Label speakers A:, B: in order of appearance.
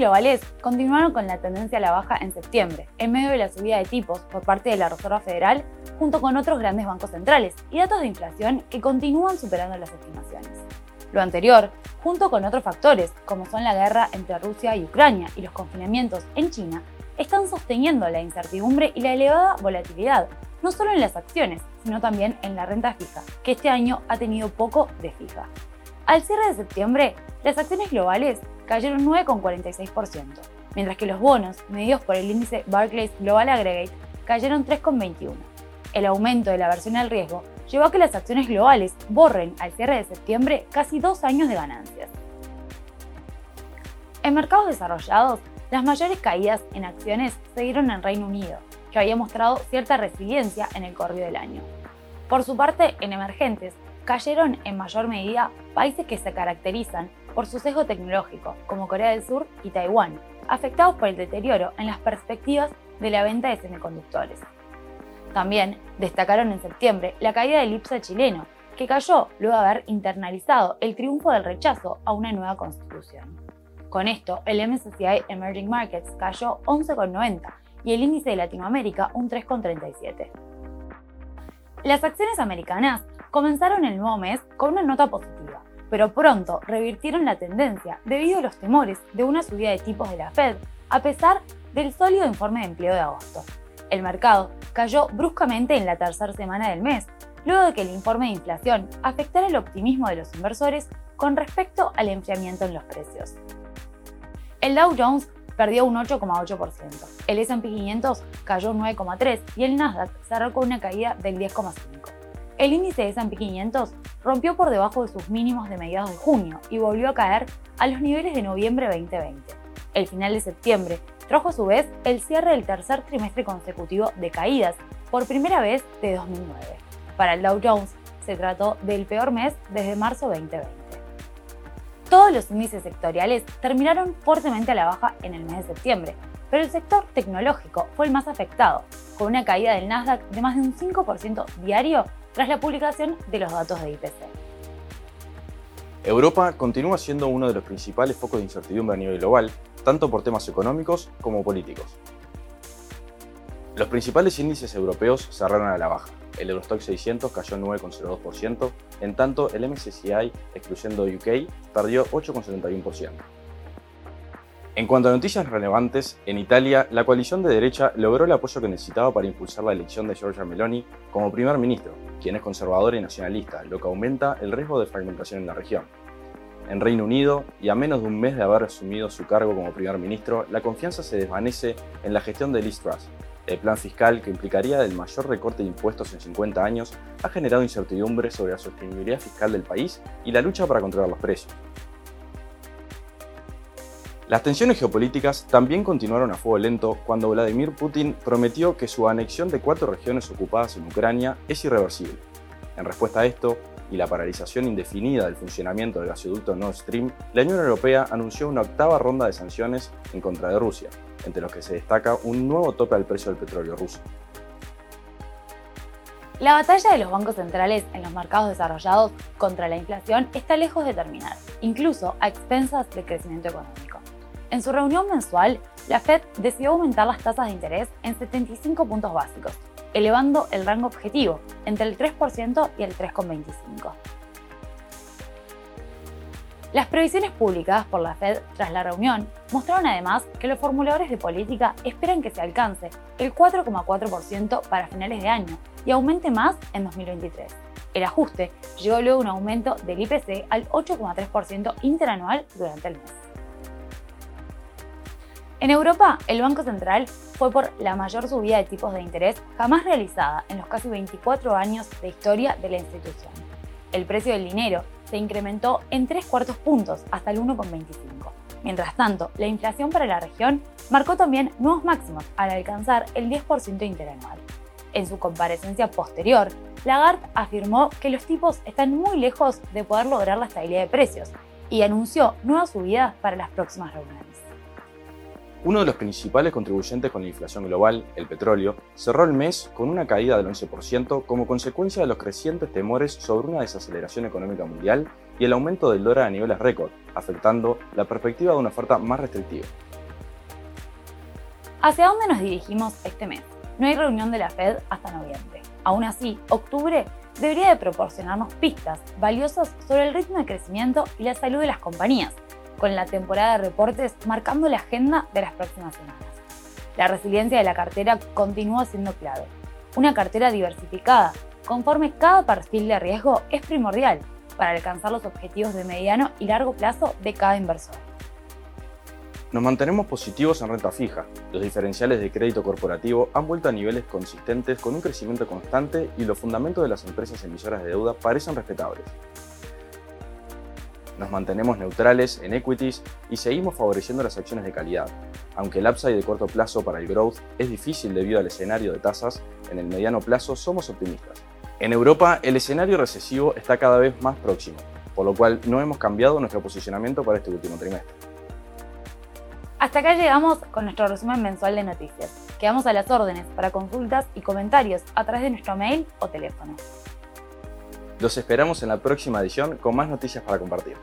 A: globales continuaron con la tendencia a la baja en septiembre, en medio de la subida de tipos por parte de la Reserva Federal, junto con otros grandes bancos centrales, y datos de inflación que continúan superando las estimaciones. Lo anterior, junto con otros factores, como son la guerra entre Rusia y Ucrania y los confinamientos en China, están sosteniendo la incertidumbre y la elevada volatilidad, no solo en las acciones, sino también en la renta fija, que este año ha tenido poco de fija. Al cierre de septiembre, las acciones globales cayeron 9,46%, mientras que los bonos, medidos por el índice Barclays Global Aggregate, cayeron 3,21%. El aumento de la versión al riesgo llevó a que las acciones globales borren al cierre de septiembre casi dos años de ganancias. En mercados desarrollados, las mayores caídas en acciones se dieron en Reino Unido, que había mostrado cierta resiliencia en el corrido del año. Por su parte, en emergentes, cayeron en mayor medida países que se caracterizan por su sesgo tecnológico, como Corea del Sur y Taiwán, afectados por el deterioro en las perspectivas de la venta de semiconductores. También destacaron en septiembre la caída del IPSA chileno, que cayó luego de haber internalizado el triunfo del rechazo a una nueva constitución. Con esto, el MSCI Emerging Markets cayó 11,90 y el índice de Latinoamérica un 3,37. Las acciones americanas comenzaron el nuevo mes con una nota positiva, pero pronto revirtieron la tendencia debido a los temores de una subida de tipos de la Fed, a pesar del sólido informe de empleo de agosto. El mercado cayó bruscamente en la tercera semana del mes, luego de que el informe de inflación afectara el optimismo de los inversores con respecto al enfriamiento en los precios. El Dow Jones perdió un 8,8%, el S&P 500 cayó un 9,3% y el Nasdaq cerró con una caída del 10,5%. El índice S&P 500 rompió por debajo de sus mínimos de mediados de junio y volvió a caer a los niveles de noviembre 2020. El final de septiembre trajo a su vez el cierre del tercer trimestre consecutivo de caídas, por primera vez de 2009. Para el Dow Jones se trató del peor mes desde marzo 2020. Todos los índices sectoriales terminaron fuertemente a la baja en el mes de septiembre, pero el sector tecnológico fue el más afectado, con una caída del Nasdaq de más de un 5% diario tras la publicación de los datos de IPC.
B: Europa continúa siendo uno de los principales focos de incertidumbre a nivel global, tanto por temas económicos como políticos. Los principales índices europeos cerraron a la baja, el Eurostock 600 cayó 9,02%, en tanto el MSCI, excluyendo UK, perdió 8,71%. En cuanto a noticias relevantes, en Italia, la coalición de derecha logró el apoyo que necesitaba para impulsar la elección de Giorgia Meloni como primer ministro, quien es conservador y nacionalista, lo que aumenta el riesgo de fragmentación en la región. En Reino Unido, y a menos de un mes de haber asumido su cargo como primer ministro, la confianza se desvanece en la gestión de Liz Truss, el plan fiscal, que implicaría el mayor recorte de impuestos en 50 años, ha generado incertidumbre sobre la sostenibilidad fiscal del país y la lucha para controlar los precios. Las tensiones geopolíticas también continuaron a fuego lento cuando Vladimir Putin prometió que su anexión de cuatro regiones ocupadas en Ucrania es irreversible. En respuesta a esto, y la paralización indefinida del funcionamiento del gasoducto Nord Stream, la Unión Europea anunció una octava ronda de sanciones en contra de Rusia, entre los que se destaca un nuevo tope al precio del petróleo ruso.
A: La batalla de los bancos centrales en los mercados desarrollados contra la inflación está lejos de terminar, incluso a expensas del crecimiento económico. En su reunión mensual, la Fed decidió aumentar las tasas de interés en 75 puntos básicos, elevando el rango objetivo entre el 3% y el 3,25%. Las previsiones publicadas por la Fed tras la reunión mostraron además que los formuladores de política esperan que se alcance el 4,4% para finales de año y aumente más en 2023. El ajuste llegó luego a un aumento del IPC al 8,3% interanual durante el mes. En Europa, el Banco Central fue por la mayor subida de tipos de interés jamás realizada en los casi 24 años de historia de la institución. El precio del dinero se incrementó en 3 cuartos puntos hasta el 1,25. Mientras tanto, la inflación para la región marcó también nuevos máximos al alcanzar el 10% interanual. En su comparecencia posterior, Lagarde afirmó que los tipos están muy lejos de poder lograr la estabilidad de precios y anunció nuevas subidas para las próximas reuniones.
B: Uno de los principales contribuyentes con la inflación global, el petróleo, cerró el mes con una caída del 11% como consecuencia de los crecientes temores sobre una desaceleración económica mundial y el aumento del dólar a niveles récord, afectando la perspectiva de una oferta más restrictiva.
A: ¿Hacia dónde nos dirigimos este mes? No hay reunión de la Fed hasta noviembre. Aún así, octubre debería de proporcionarnos pistas valiosas sobre el ritmo de crecimiento y la salud de las compañías, con la temporada de reportes marcando la agenda de las próximas semanas. La resiliencia de la cartera continúa siendo clave. Una cartera diversificada, conforme cada perfil de riesgo, es primordial para alcanzar los objetivos de mediano y largo plazo de cada inversor.
B: Nos mantenemos positivos en renta fija. Los diferenciales de crédito corporativo han vuelto a niveles consistentes con un crecimiento constante y los fundamentos de las empresas emisoras de deuda parecen respetables. Nos mantenemos neutrales en equities y seguimos favoreciendo las acciones de calidad, aunque el upside de corto plazo para el growth es difícil debido al escenario de tasas, en el mediano plazo somos optimistas. En Europa, el escenario recesivo está cada vez más próximo, por lo cual no hemos cambiado nuestro posicionamiento para este último trimestre.
A: Hasta acá llegamos con nuestro resumen mensual de noticias. Quedamos a las órdenes para consultas y comentarios a través de nuestro mail o teléfono.
B: Los esperamos en la próxima edición con más noticias para compartir.